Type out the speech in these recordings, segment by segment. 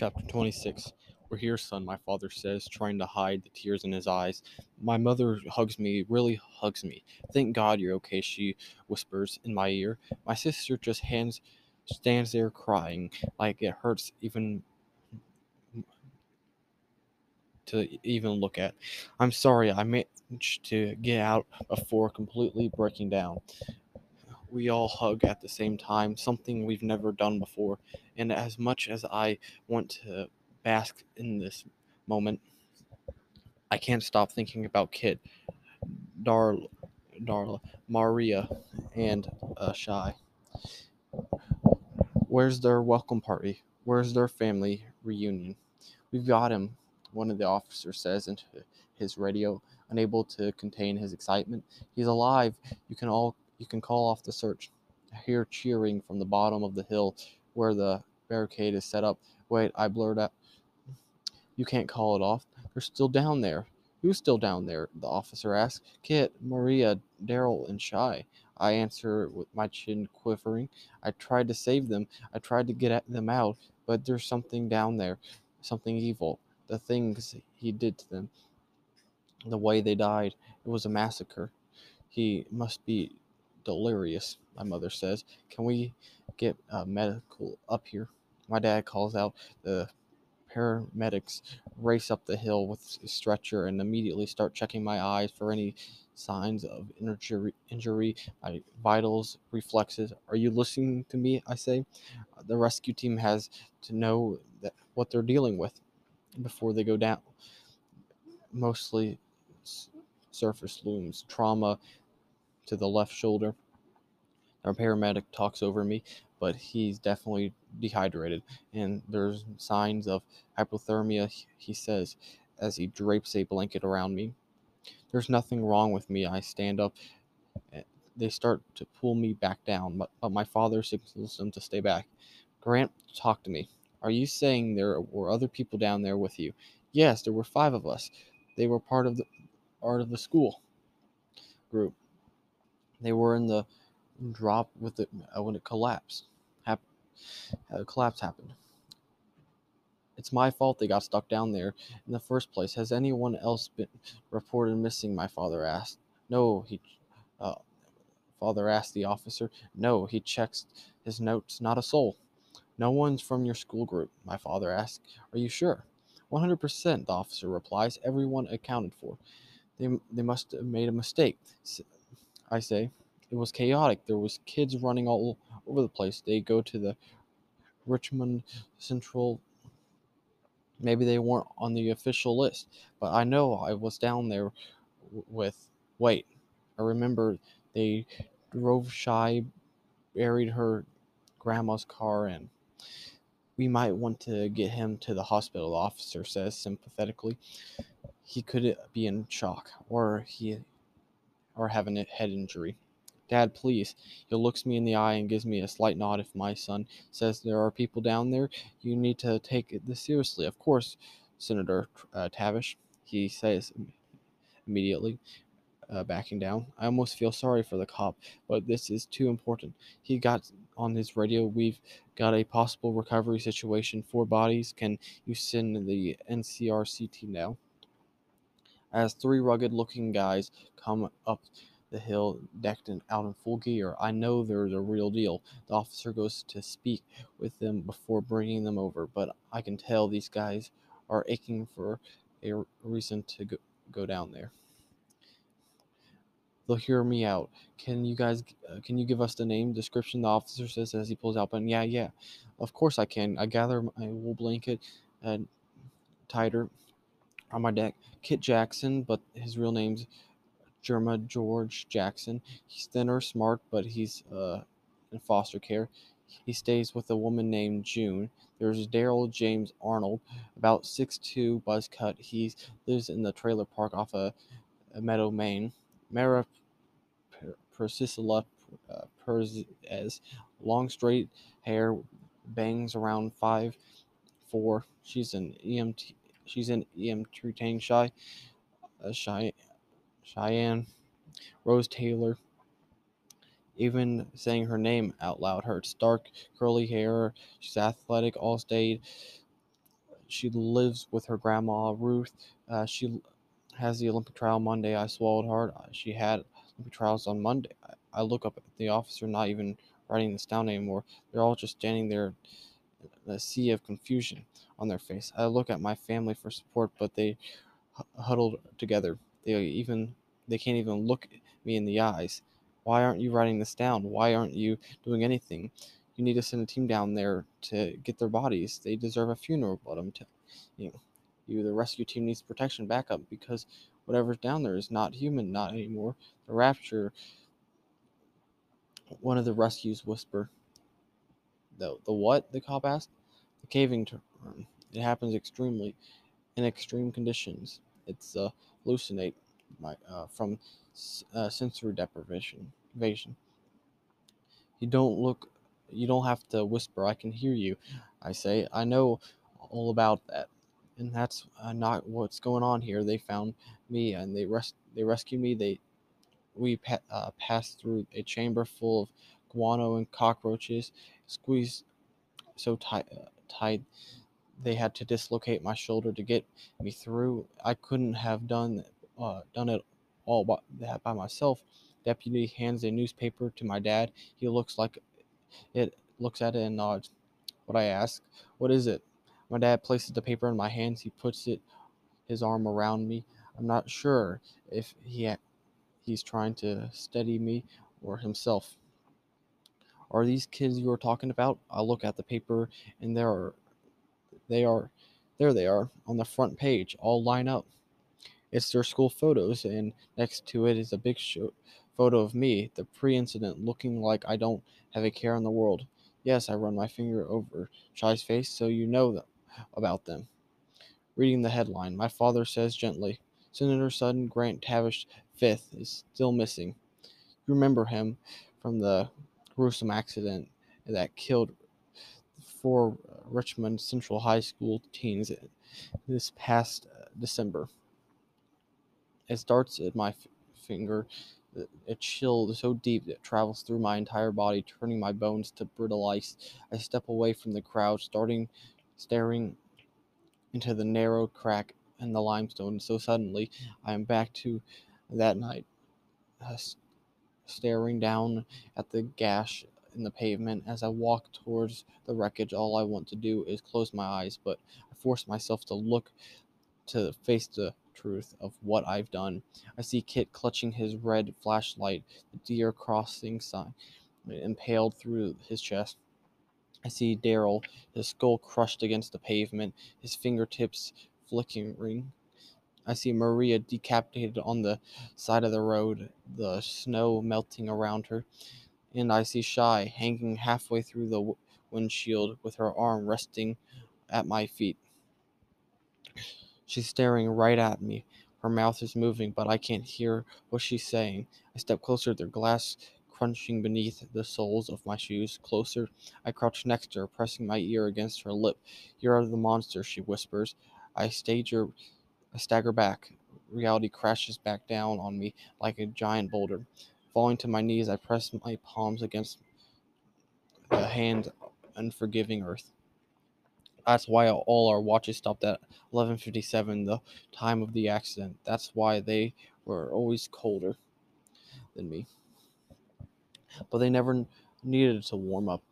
Chapter 26 We're here, son, my father says, trying to hide the tears in his eyes. My mother hugs me, really hugs me. Thank God you're okay, she whispers in my ear. My sister just hands, stands there crying, like it hurts even to even look at. I'm sorry, I managed to get out before completely breaking down. We all hug at the same time, something we've never done before. And as much as I want to bask in this moment, I can't stop thinking about Kit, Darla, Darla Maria, and uh, Shy. Where's their welcome party? Where's their family reunion? We've got him, one of the officers says into his radio, unable to contain his excitement. He's alive. You can all you can call off the search. Hear cheering from the bottom of the hill where the barricade is set up. Wait, I blurt out. You can't call it off. They're still down there. Who's still down there? The officer asks. Kit, Maria, Daryl, and Shy. I answer with my chin quivering. I tried to save them. I tried to get them out, but there's something down there, something evil. The things he did to them, the way they died. It was a massacre. He must be delirious, my mother says. Can we get uh, medical up here? My dad calls out. The paramedics race up the hill with a stretcher and immediately start checking my eyes for any signs of injury, injury my vitals, reflexes. Are you listening to me? I say. The rescue team has to know that what they're dealing with before they go down. Mostly surface looms, trauma to the left shoulder. Our paramedic talks over me, but he's definitely dehydrated, and there's signs of hypothermia, he says, as he drapes a blanket around me. There's nothing wrong with me. I stand up. Eh, they start to pull me back down, but, but my father signals them to stay back. Grant, talk to me. Are you saying there were other people down there with you? Yes, there were five of us. They were part of the part of the school group. They were in the drop with it uh, when it collapsed. Uh, collapse happened. It's my fault they got stuck down there in the first place. Has anyone else been reported missing? My father asked. No, he. Uh, father asked the officer. No, he checks his notes. Not a soul. No one's from your school group. My father asked. Are you sure? 100%, the officer replies. Everyone accounted for. They, they must have made a mistake. I say. It was chaotic. There was kids running all over the place. They go to the Richmond Central. Maybe they weren't on the official list, but I know I was down there with. Wait, I remember they drove shy, buried her grandma's car, and we might want to get him to the hospital. The officer says sympathetically. He could be in shock, or he, or having a head injury. Dad, please. He looks me in the eye and gives me a slight nod if my son says there are people down there. You need to take this seriously. Of course, Senator uh, Tavish, he says immediately, uh, backing down. I almost feel sorry for the cop, but this is too important. He got on his radio. We've got a possible recovery situation. Four bodies. Can you send the NCRCT now? As three rugged looking guys come up the hill decked in, out in full gear. I know they're the real deal. The officer goes to speak with them before bringing them over, but I can tell these guys are aching for a reason to go, go down there. They'll hear me out. Can you guys, uh, can you give us the name description? The officer says as he pulls out. But yeah, yeah, of course I can. I gather my wool blanket and tighter on my deck. Kit Jackson, but his real name's Jerma George Jackson. He's thinner, smart, but he's uh, in foster care. He stays with a woman named June. There's Daryl James Arnold, about 6'2", buzz cut. He lives in the trailer park off of Meadow, Maine. Mara Priscilla uh, Perez, long straight hair, bangs around five four. She's an EMT. She's an EMT trained shy, uh, shy Cheyenne, Rose Taylor. Even saying her name out loud hurts. Dark, curly hair. She's athletic, all stayed. she lives with her grandma Ruth. Uh, she has the Olympic trial Monday. I swallowed hard. She had Olympic trials on Monday. I, I look up at the officer, not even writing this down anymore. They're all just standing there, a sea of confusion on their face. I look at my family for support, but they hu- huddled together. They even they can't even look me in the eyes. Why aren't you writing this down? Why aren't you doing anything? You need to send a team down there to get their bodies. They deserve a funeral, but I'm telling you, you the rescue team needs protection backup because whatever's down there is not human, not anymore. The rapture. One of the rescues whisper. The the what? The cop asked. The caving term. It happens extremely in extreme conditions. It's uh, hallucinate my, uh, from uh, sensory deprivation. Evasion. You don't look. You don't have to whisper. I can hear you. I say. I know all about that, and that's uh, not what's going on here. They found me and they res- They rescued me. They we pa- uh, passed through a chamber full of guano and cockroaches, squeezed so tight, uh, tight they had to dislocate my shoulder to get me through. I couldn't have done uh, done it all by, that by myself. Deputy hands a newspaper to my dad. He looks like it, looks at it and nods. What I ask, what is it? My dad places the paper in my hands. He puts it his arm around me. I'm not sure if he he's trying to steady me or himself. Are these kids you are talking about? I look at the paper and there are they are there they are on the front page, all line up. It's their school photos, and next to it is a big show, photo of me, the pre incident, looking like I don't have a care in the world. Yes, I run my finger over Shy's face so you know th- about them. Reading the headline, my father says gently Senator Sutton Grant Tavish Fifth is still missing. You remember him from the gruesome accident that killed four Richmond Central High School teens this past uh, December. It starts at my f- finger, a chill so deep that it travels through my entire body, turning my bones to brittle ice. I step away from the crowd, starting staring into the narrow crack in the limestone. So suddenly, I am back to that night, uh, staring down at the gash in the pavement as I walk towards the wreckage. All I want to do is close my eyes, but I force myself to look to face the truth of what I've done. I see Kit clutching his red flashlight, the deer crossing sign impaled through his chest. I see Daryl, his skull crushed against the pavement, his fingertips flickering. I see Maria decapitated on the side of the road, the snow melting around her. And I see Shy hanging halfway through the windshield with her arm resting at my feet. She's staring right at me. Her mouth is moving, but I can't hear what she's saying. I step closer, the glass crunching beneath the soles of my shoes. Closer, I crouch next to her, pressing my ear against her lip. You are the monster, she whispers. I stagger, I stagger back. Reality crashes back down on me like a giant boulder. Falling to my knees, I press my palms against the hand unforgiving earth. That's why all our watches stopped at 11:57, the time of the accident. That's why they were always colder than me. But they never needed to warm up.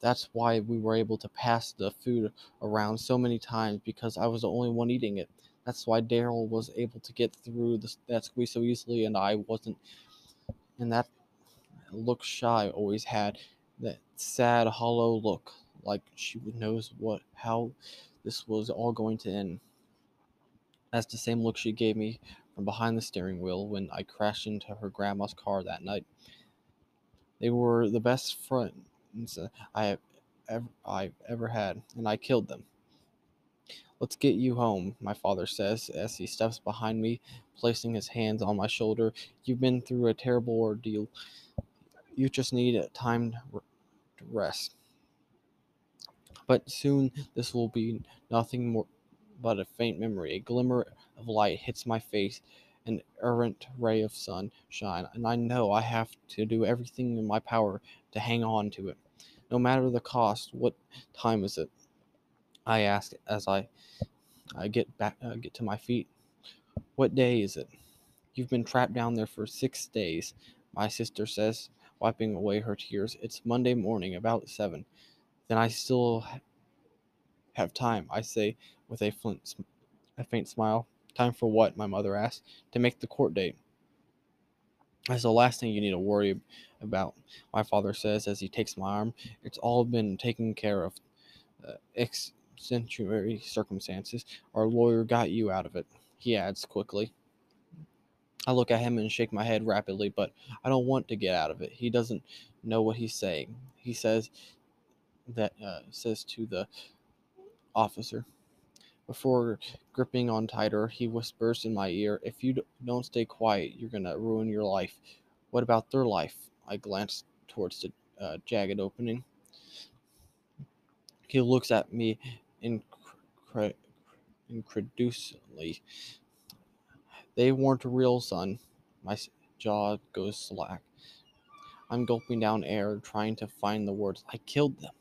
That's why we were able to pass the food around so many times because I was the only one eating it. That's why Daryl was able to get through this, that squeeze so easily, and I wasn't. And that look Shy always had, that sad, hollow look, like she knows what how this was all going to end. That's the same look she gave me from behind the steering wheel when I crashed into her grandma's car that night. They were the best friends I have ever, I've ever had, and I killed them. Let's get you home, my father says as he steps behind me, placing his hands on my shoulder. You've been through a terrible ordeal. You just need time to rest. But soon this will be nothing more but a faint memory. A glimmer of light hits my face, an errant ray of sunshine, and I know I have to do everything in my power to hang on to it. No matter the cost, what time is it? I ask as I I get back uh, get to my feet. What day is it? You've been trapped down there for six days, my sister says, wiping away her tears. It's Monday morning, about seven. Then I still have time, I say with a, flint, a faint smile. Time for what? My mother asks. To make the court date. That's the last thing you need to worry about, my father says as he takes my arm. It's all been taken care of. Uh, extenuating circumstances. Our lawyer got you out of it, he adds quickly. I look at him and shake my head rapidly, but I don't want to get out of it. He doesn't know what he's saying. He says that uh, says to the officer. Before gripping on tighter, he whispers in my ear, If you don't stay quiet, you're to ruin your life. What about their life? I glance towards the uh, jagged opening. He looks at me incre- incredulously. They weren't real, son. My jaw goes slack. I'm gulping down air, trying to find the words. I killed them.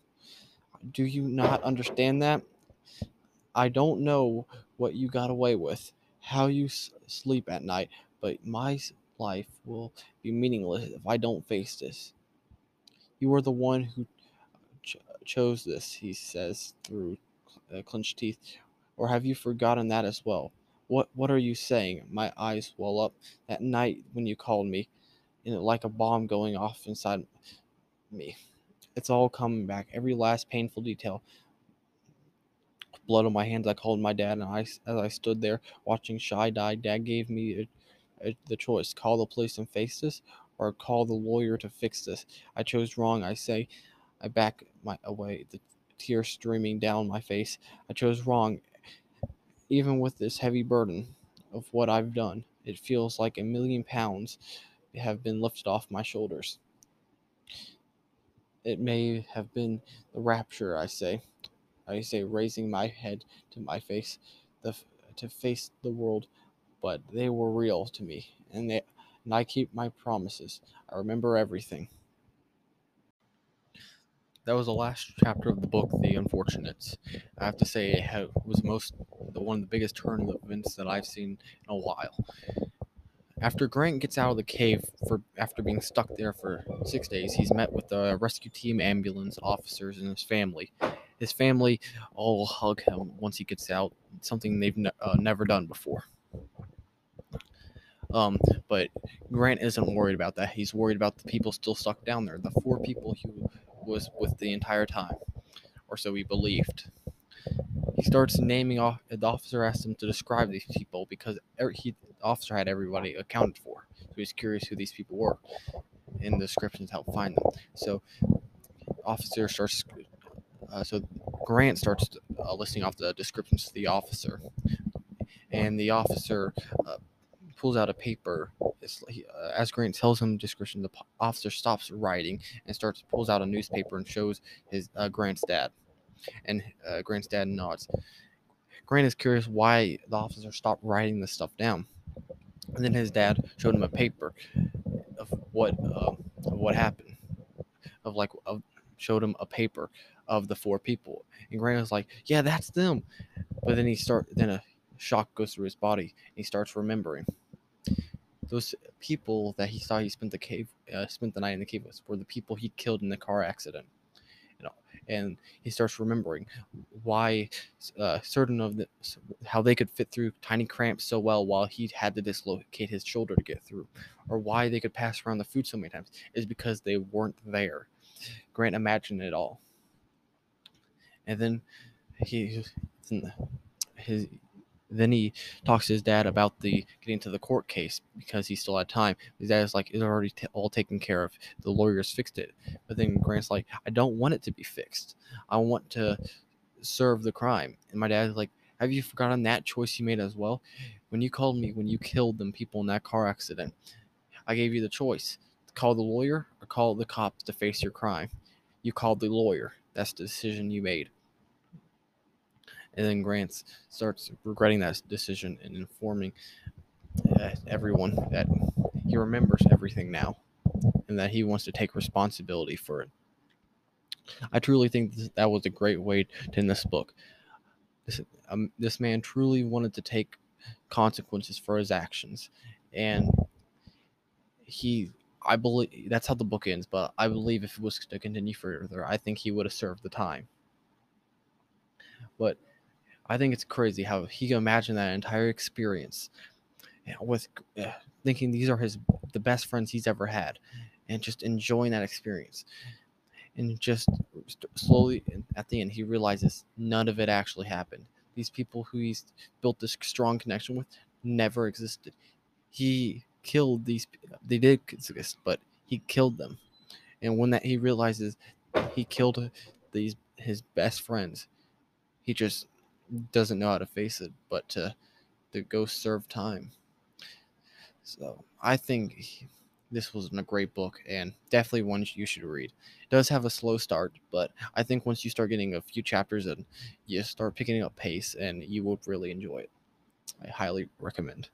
Do you not understand that? I don't know what you got away with, how you s- sleep at night, but my life will be meaningless if I don't face this. You are the one who ch- chose this, he says through uh, clenched teeth. Or have you forgotten that as well? What what are you saying? My eyes well up. That night when you called me, and like a bomb going off inside me. It's all coming back. Every last painful detail. Blood on my hands. I called my dad, and I, as I stood there watching Shy die, Dad gave me a, a, the choice: call the police and face this, or call the lawyer to fix this. I chose wrong. I say. I back my away, the tears streaming down my face. I chose wrong, even with this heavy burden of what I've done. It feels like a million pounds have been lifted off my shoulders. It may have been the rapture, I say. I say, raising my head to my face, the, to face the world, but they were real to me, and, they, and I keep my promises. I remember everything. That was the last chapter of the book, The Unfortunates. I have to say, it was most one of the biggest turn events that I've seen in a while. After Grant gets out of the cave for after being stuck there for six days, he's met with the rescue team, ambulance officers, and his family. His family all hug him once he gets out, something they've ne- uh, never done before. Um, but Grant isn't worried about that. He's worried about the people still stuck down there, the four people he was with the entire time, or so he believed. He starts naming off. The officer asks him to describe these people because he, the officer had everybody accounted for. So he's curious who these people were, and the descriptions help find them. So, officer starts. Uh, so Grant starts uh, listing off the descriptions to the officer, and the officer uh, pulls out a paper. Uh, as Grant tells him description, the officer stops writing and starts pulls out a newspaper and shows his uh, Grant's dad and uh, Grant's dad nods. Grant is curious why the officer stopped writing this stuff down. And then his dad showed him a paper of what uh, of what happened, of like of, showed him a paper of the four people. And Grant was like, "Yeah, that's them." But then he start then a shock goes through his body. And he starts remembering those people that he saw he spent the cave uh, spent the night in the cave with were the people he killed in the car accident and he starts remembering why uh, certain of the how they could fit through tiny cramps so well while he had to dislocate his shoulder to get through or why they could pass around the food so many times is because they weren't there. Grant imagined it all. And then he his then he talks to his dad about the getting to the court case because he still had time. His dad's like, "It's already t- all taken care of. The lawyers fixed it." But then Grant's like, "I don't want it to be fixed. I want to serve the crime." And my dad's like, "Have you forgotten that choice you made as well? When you called me when you killed them people in that car accident, I gave you the choice: call the lawyer or call the cops to face your crime. You called the lawyer. That's the decision you made." And then Grant starts regretting that decision and informing uh, everyone that he remembers everything now and that he wants to take responsibility for it. I truly think that was a great way to end this book. this um, this man truly wanted to take consequences for his actions, and he. I believe that's how the book ends, but I believe if it was to continue further, I think he would have served the time. But I think it's crazy how he can imagine that entire experience with uh, thinking these are his the best friends he's ever had, and just enjoying that experience. And just slowly at the end, he realizes none of it actually happened. These people who he's built this strong connection with never existed. He killed these. They did exist, but he killed them. And when that he realizes he killed these his best friends, he just doesn't know how to face it, but to to go serve time. So I think this was a great book and definitely one you should read. It does have a slow start, but I think once you start getting a few chapters and you start picking up pace, and you will really enjoy it. I highly recommend.